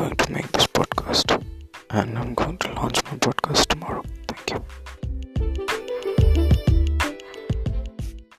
going to make this podcast. And I'm going to launch my podcast